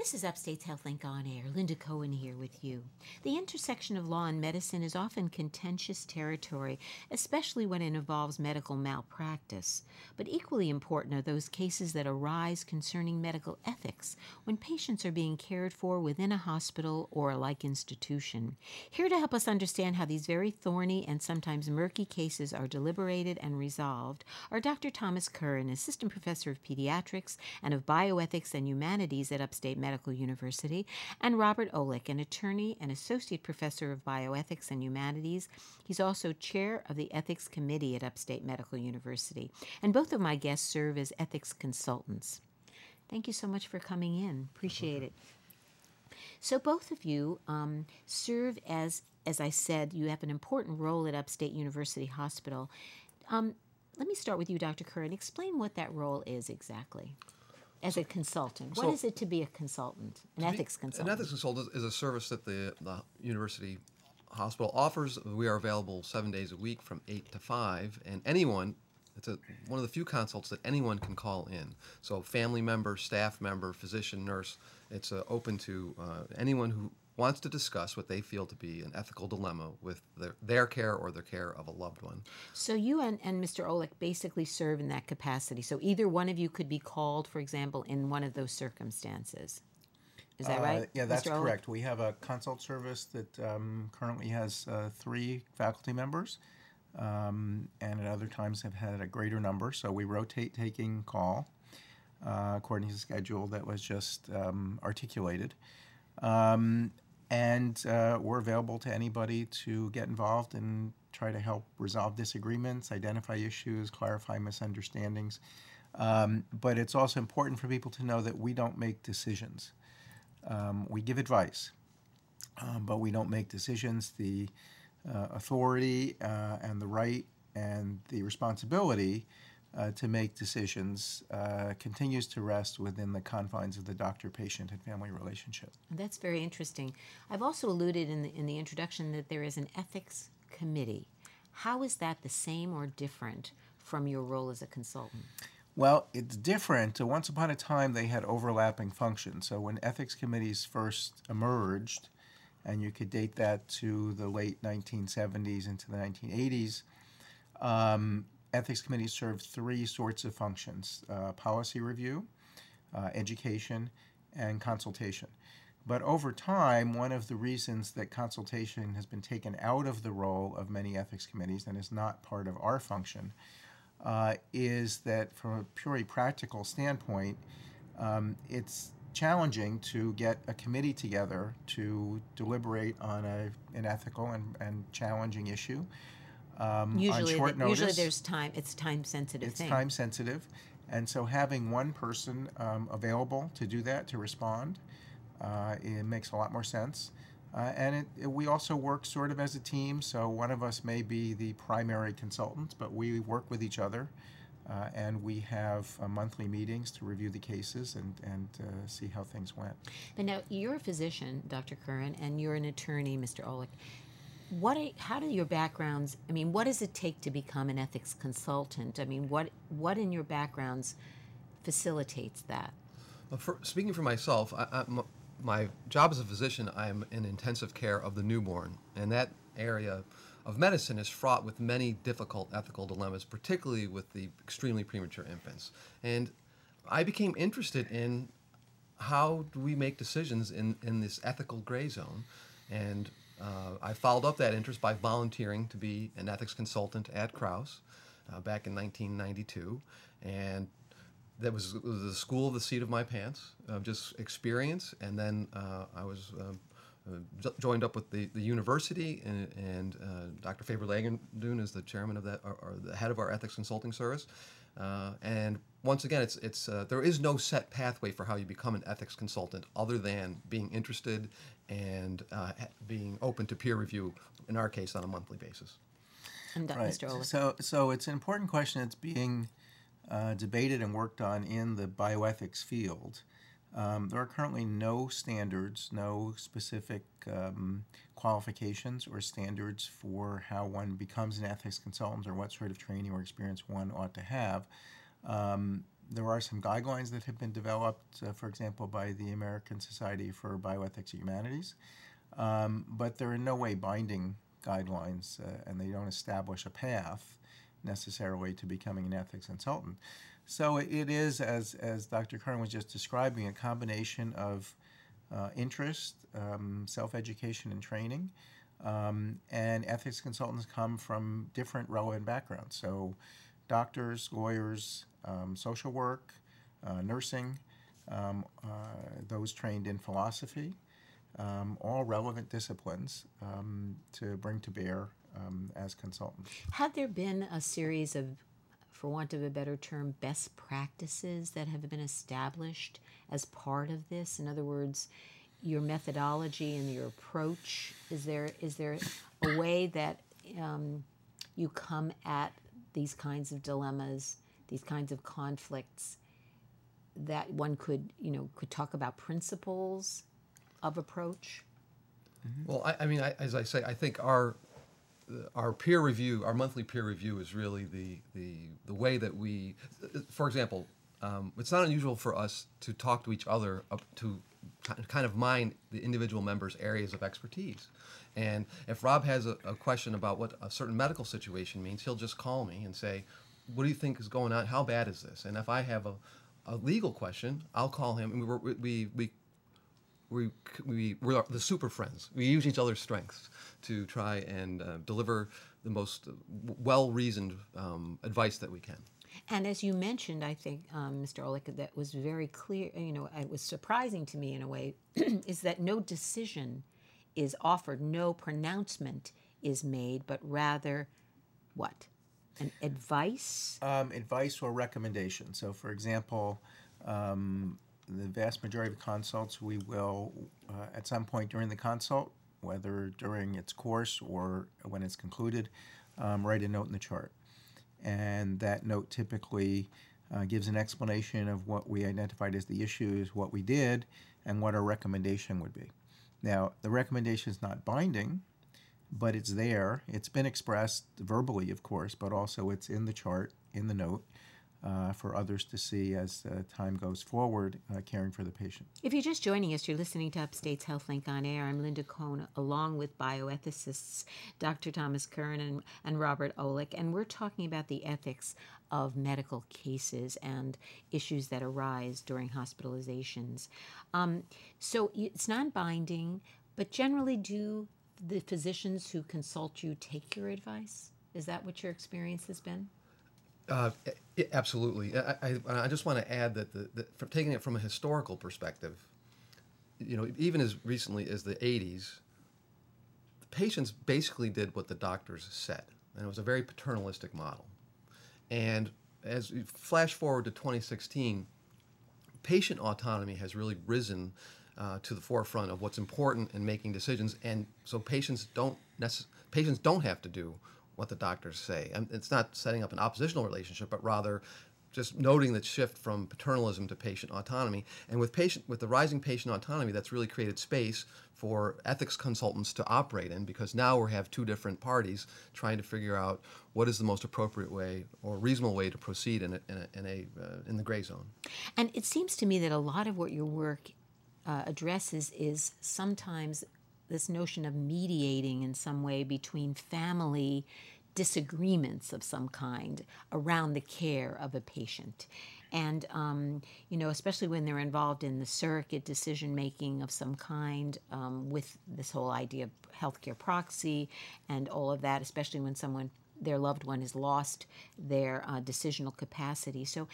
This is Upstate's HealthLink on Air. Linda Cohen here with you. The intersection of law and medicine is often contentious territory, especially when it involves medical malpractice. But equally important are those cases that arise concerning medical ethics when patients are being cared for within a hospital or a like institution. Here to help us understand how these very thorny and sometimes murky cases are deliberated and resolved are Dr. Thomas Curran, Assistant Professor of Pediatrics and of Bioethics and Humanities at Upstate Medical Medical University, and Robert Olick, an attorney and associate professor of bioethics and humanities. He's also chair of the Ethics Committee at Upstate Medical University. And both of my guests serve as ethics consultants. Thank you so much for coming in. Appreciate it. So, both of you um, serve as, as I said, you have an important role at Upstate University Hospital. Um, let me start with you, Dr. Curran. Explain what that role is exactly as a consultant? What is so, it to be a consultant, an ethics be, consultant? An ethics consultant is a service that the, the university hospital offers. We are available seven days a week from 8 to 5, and anyone, it's a, one of the few consults that anyone can call in. So, family member, staff member, physician, nurse, it's uh, open to uh, anyone who wants to discuss what they feel to be an ethical dilemma with their, their care or the care of a loved one. So you and, and Mr. Olick basically serve in that capacity. So either one of you could be called, for example, in one of those circumstances. Is that right? uh, right? Yeah, that's correct. We have a consult service that um, currently has uh, three faculty members, um, and at other times have had a greater number. So we rotate taking call uh, according to the schedule that was just um, articulated. Um, and uh, we're available to anybody to get involved and try to help resolve disagreements, identify issues, clarify misunderstandings. Um, but it's also important for people to know that we don't make decisions. Um, we give advice, um, but we don't make decisions. The uh, authority uh, and the right and the responsibility uh, to make decisions uh, continues to rest within the confines of the doctor patient and family relationship. That's very interesting. I've also alluded in the, in the introduction that there is an ethics committee. How is that the same or different from your role as a consultant? Well, it's different. Once upon a time, they had overlapping functions. So when ethics committees first emerged, and you could date that to the late 1970s into the 1980s, um, ethics committees serve three sorts of functions uh, policy review, uh, education, and consultation. But over time, one of the reasons that consultation has been taken out of the role of many ethics committees and is not part of our function uh, is that from a purely practical standpoint, um, it's challenging to get a committee together to deliberate on a, an ethical and, and challenging issue um, usually, on short the, notice. Usually there's time, it's time sensitive It's thing. time sensitive. And so having one person um, available to do that, to respond, uh, it makes a lot more sense. Uh, and it, it, we also work sort of as a team, so one of us may be the primary consultant, but we work with each other. Uh, and we have uh, monthly meetings to review the cases and, and uh, see how things went. But now, you're a physician, Dr. Curran, and you're an attorney, Mr. Olick what are, how do your backgrounds i mean what does it take to become an ethics consultant? I mean what what in your backgrounds facilitates that? Well, for, speaking for myself I, I, my job as a physician i'm in intensive care of the newborn and that area of medicine is fraught with many difficult ethical dilemmas particularly with the extremely premature infants. And i became interested in how do we make decisions in, in this ethical gray zone and uh, I followed up that interest by volunteering to be an ethics consultant at Crouse uh, back in 1992, and that was, was, the school of the seat of my pants, uh, just experience. And then uh, I was um, uh, joined up with the, the university, and, and uh, Dr. Faber Lagendun is the chairman of that, or, or, the head of our ethics consulting service. and once again, it's it's uh, there is no set pathway for how you become an ethics consultant other than being interested and uh, being open to peer review. In our case, on a monthly basis. And right. Mr. So, so it's an important question that's being uh, debated and worked on in the bioethics field. Um, there are currently no standards, no specific um, qualifications or standards for how one becomes an ethics consultant or what sort of training or experience one ought to have. Um, there are some guidelines that have been developed, uh, for example, by the American Society for Bioethics and Humanities, um, but they're in no way binding guidelines, uh, and they don't establish a path necessarily to becoming an ethics consultant. So it is, as, as Dr. Curran was just describing, a combination of uh, interest, um, self education, and training. Um, and ethics consultants come from different relevant backgrounds. So, doctors, lawyers, um, social work, uh, nursing, um, uh, those trained in philosophy, um, all relevant disciplines um, to bring to bear um, as consultants. Have there been a series of, for want of a better term, best practices that have been established as part of this? In other words, your methodology and your approach is there is there a way that um, you come at these kinds of dilemmas these kinds of conflicts that one could you know could talk about principles of approach? Mm-hmm. Well, I, I mean, I, as I say, I think our our peer review, our monthly peer review, is really the the the way that we, for example, um, it's not unusual for us to talk to each other to kind of mine the individual members' areas of expertise. And if Rob has a, a question about what a certain medical situation means, he'll just call me and say, "What do you think is going on? How bad is this?" And if I have a, a legal question, I'll call him, and we we we we, we, we're the super friends. We use each other's strengths to try and uh, deliver the most well reasoned um, advice that we can. And as you mentioned, I think, um, Mr. Olick, that was very clear, you know, it was surprising to me in a way, is that no decision is offered, no pronouncement is made, but rather what? An advice? Um, advice or recommendation. So, for example, um, the vast majority of consults, we will, uh, at some point during the consult, whether during its course or when it's concluded, um, write a note in the chart. And that note typically uh, gives an explanation of what we identified as the issues, what we did, and what our recommendation would be. Now, the recommendation is not binding, but it's there. It's been expressed verbally, of course, but also it's in the chart, in the note, uh, for others to see as uh, time goes forward, uh, caring for the patient. If you're just joining us, you're listening to Upstate's HealthLink on Air. I'm Linda Cohen, along with bioethicists Dr. Thomas Curran and, and Robert Olick, and we're talking about the ethics of medical cases and issues that arise during hospitalizations. Um, so it's non binding, but generally, do the physicians who consult you take your advice? Is that what your experience has been? Uh, absolutely. I, I, I just want to add that, the, the, taking it from a historical perspective, you know, even as recently as the 80s, the patients basically did what the doctors said, and it was a very paternalistic model. And as we flash forward to 2016, patient autonomy has really risen uh, to the forefront of what's important in making decisions, and so patients don't necess- patients don't have to do what the doctors say. And it's not setting up an oppositional relationship, but rather just noting the shift from paternalism to patient autonomy. And with patient with the rising patient autonomy, that's really created space for ethics consultants to operate in because now we have two different parties trying to figure out what is the most appropriate way or reasonable way to proceed in a, in, a, in, a, uh, in the gray zone. And it seems to me that a lot of what your work uh, addresses is sometimes this notion of mediating in some way between family disagreements of some kind around the care of a patient. And, um, you know, especially when they're involved in the surrogate decision making of some kind um, with this whole idea of healthcare proxy and all of that, especially when someone, their loved one, has lost their uh, decisional capacity. So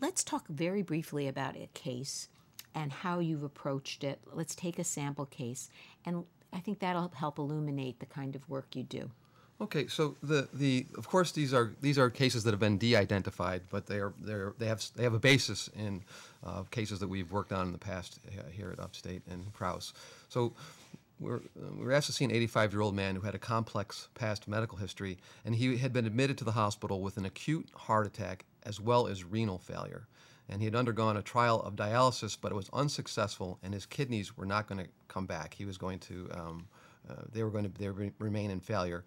let's talk very briefly about a case and how you've approached it. Let's take a sample case, and I think that'll help illuminate the kind of work you do. Okay, so the, the of course these are these are cases that have been de-identified, but they are they they have they have a basis in uh, cases that we've worked on in the past uh, here at Upstate and Crouse. So we're, uh, we were asked to see an 85 year old man who had a complex past medical history, and he had been admitted to the hospital with an acute heart attack as well as renal failure. And he had undergone a trial of dialysis, but it was unsuccessful, and his kidneys were not going to come back. He was going to, um, uh, they were going to they were remain in failure.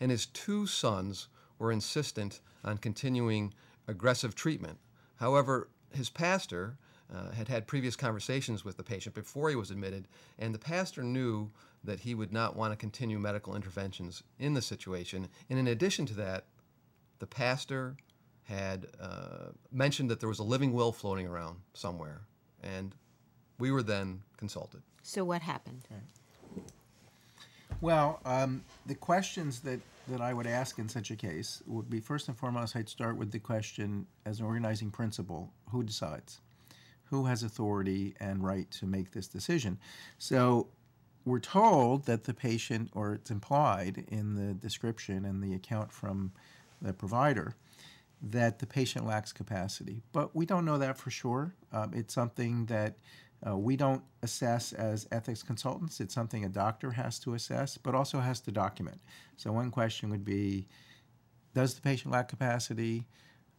And his two sons were insistent on continuing aggressive treatment. However, his pastor uh, had had previous conversations with the patient before he was admitted, and the pastor knew that he would not want to continue medical interventions in the situation. And in addition to that, the pastor had uh, mentioned that there was a living will floating around somewhere, and we were then consulted. So what happened? Well, um, the questions that, that I would ask in such a case would be first and foremost, I'd start with the question as an organizing principle who decides? Who has authority and right to make this decision? So we're told that the patient, or it's implied in the description and the account from the provider, that the patient lacks capacity. But we don't know that for sure. Um, it's something that uh, we don't assess as ethics consultants. It's something a doctor has to assess, but also has to document. So, one question would be Does the patient lack capacity?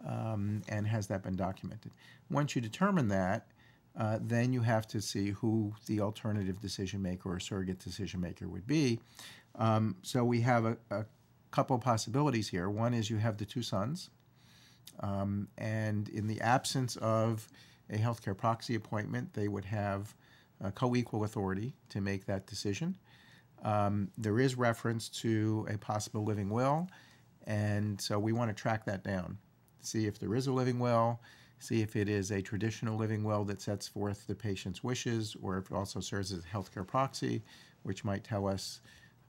Um, and has that been documented? Once you determine that, uh, then you have to see who the alternative decision maker or surrogate decision maker would be. Um, so, we have a, a couple possibilities here. One is you have the two sons, um, and in the absence of a healthcare proxy appointment, they would have uh, co equal authority to make that decision. Um, there is reference to a possible living will, and so we want to track that down, see if there is a living will, see if it is a traditional living will that sets forth the patient's wishes, or if it also serves as a healthcare proxy, which might tell us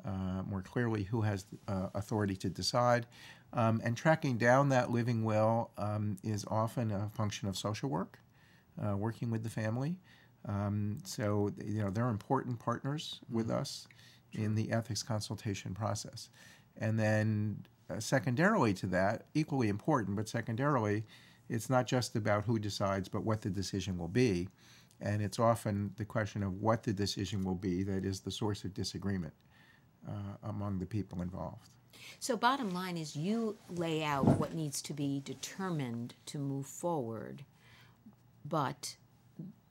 uh, more clearly who has uh, authority to decide. Um, and tracking down that living will um, is often a function of social work uh, working with the family. Um, so you know they're important partners with mm-hmm. us sure. in the ethics consultation process. And then uh, secondarily to that, equally important, but secondarily, it's not just about who decides, but what the decision will be. And it's often the question of what the decision will be that is the source of disagreement among the people involved. So, bottom line is you lay out what needs to be determined to move forward but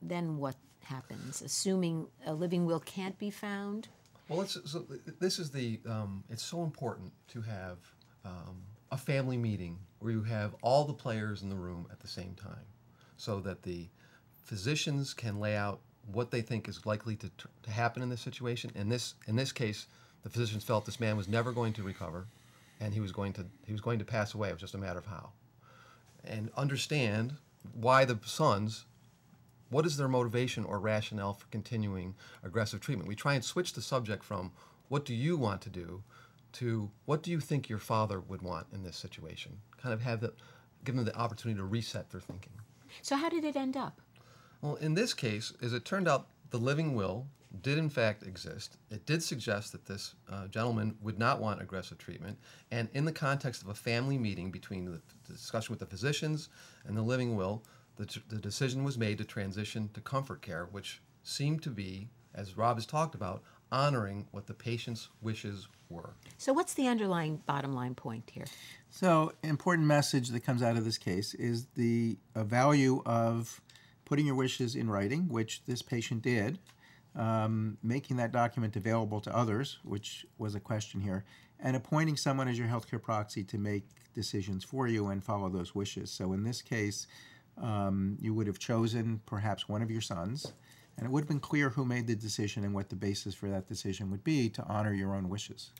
then what happens? Assuming a living will can't be found? Well, it's, so this is the, um, it's so important to have um, a family meeting where you have all the players in the room at the same time so that the physicians can lay out what they think is likely to, to happen in this situation. In this, in this case, the physicians felt this man was never going to recover and he was going to, he was going to pass away. It was just a matter of how. And understand why the sons what is their motivation or rationale for continuing aggressive treatment we try and switch the subject from what do you want to do to what do you think your father would want in this situation kind of have the give them the opportunity to reset their thinking so how did it end up well in this case as it turned out the living will did in fact exist. It did suggest that this uh, gentleman would not want aggressive treatment, and in the context of a family meeting between the, the discussion with the physicians and the living will, the, the decision was made to transition to comfort care, which seemed to be, as Rob has talked about, honoring what the patient's wishes were. So, what's the underlying bottom line point here? So, important message that comes out of this case is the uh, value of putting your wishes in writing, which this patient did um, making that document available to others, which was a question here, and appointing someone as your healthcare proxy to make decisions for you and follow those wishes. So in this case, um, you would have chosen perhaps one of your sons, and it would have been clear who made the decision and what the basis for that decision would be to honor your own wishes.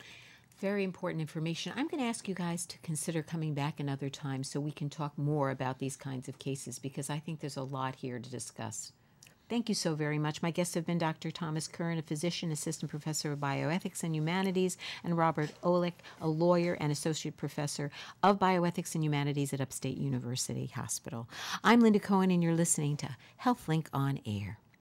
Very important information. I'm going to ask you guys to consider coming back another time so we can talk more about these kinds of cases because I think there's a lot here to discuss. Thank you so very much. My guests have been Dr. Thomas Curran, a physician, assistant professor of bioethics and humanities, and Robert Olick, a lawyer and associate professor of bioethics and humanities at Upstate University Hospital. I'm Linda Cohen, and you're listening to HealthLink on Air.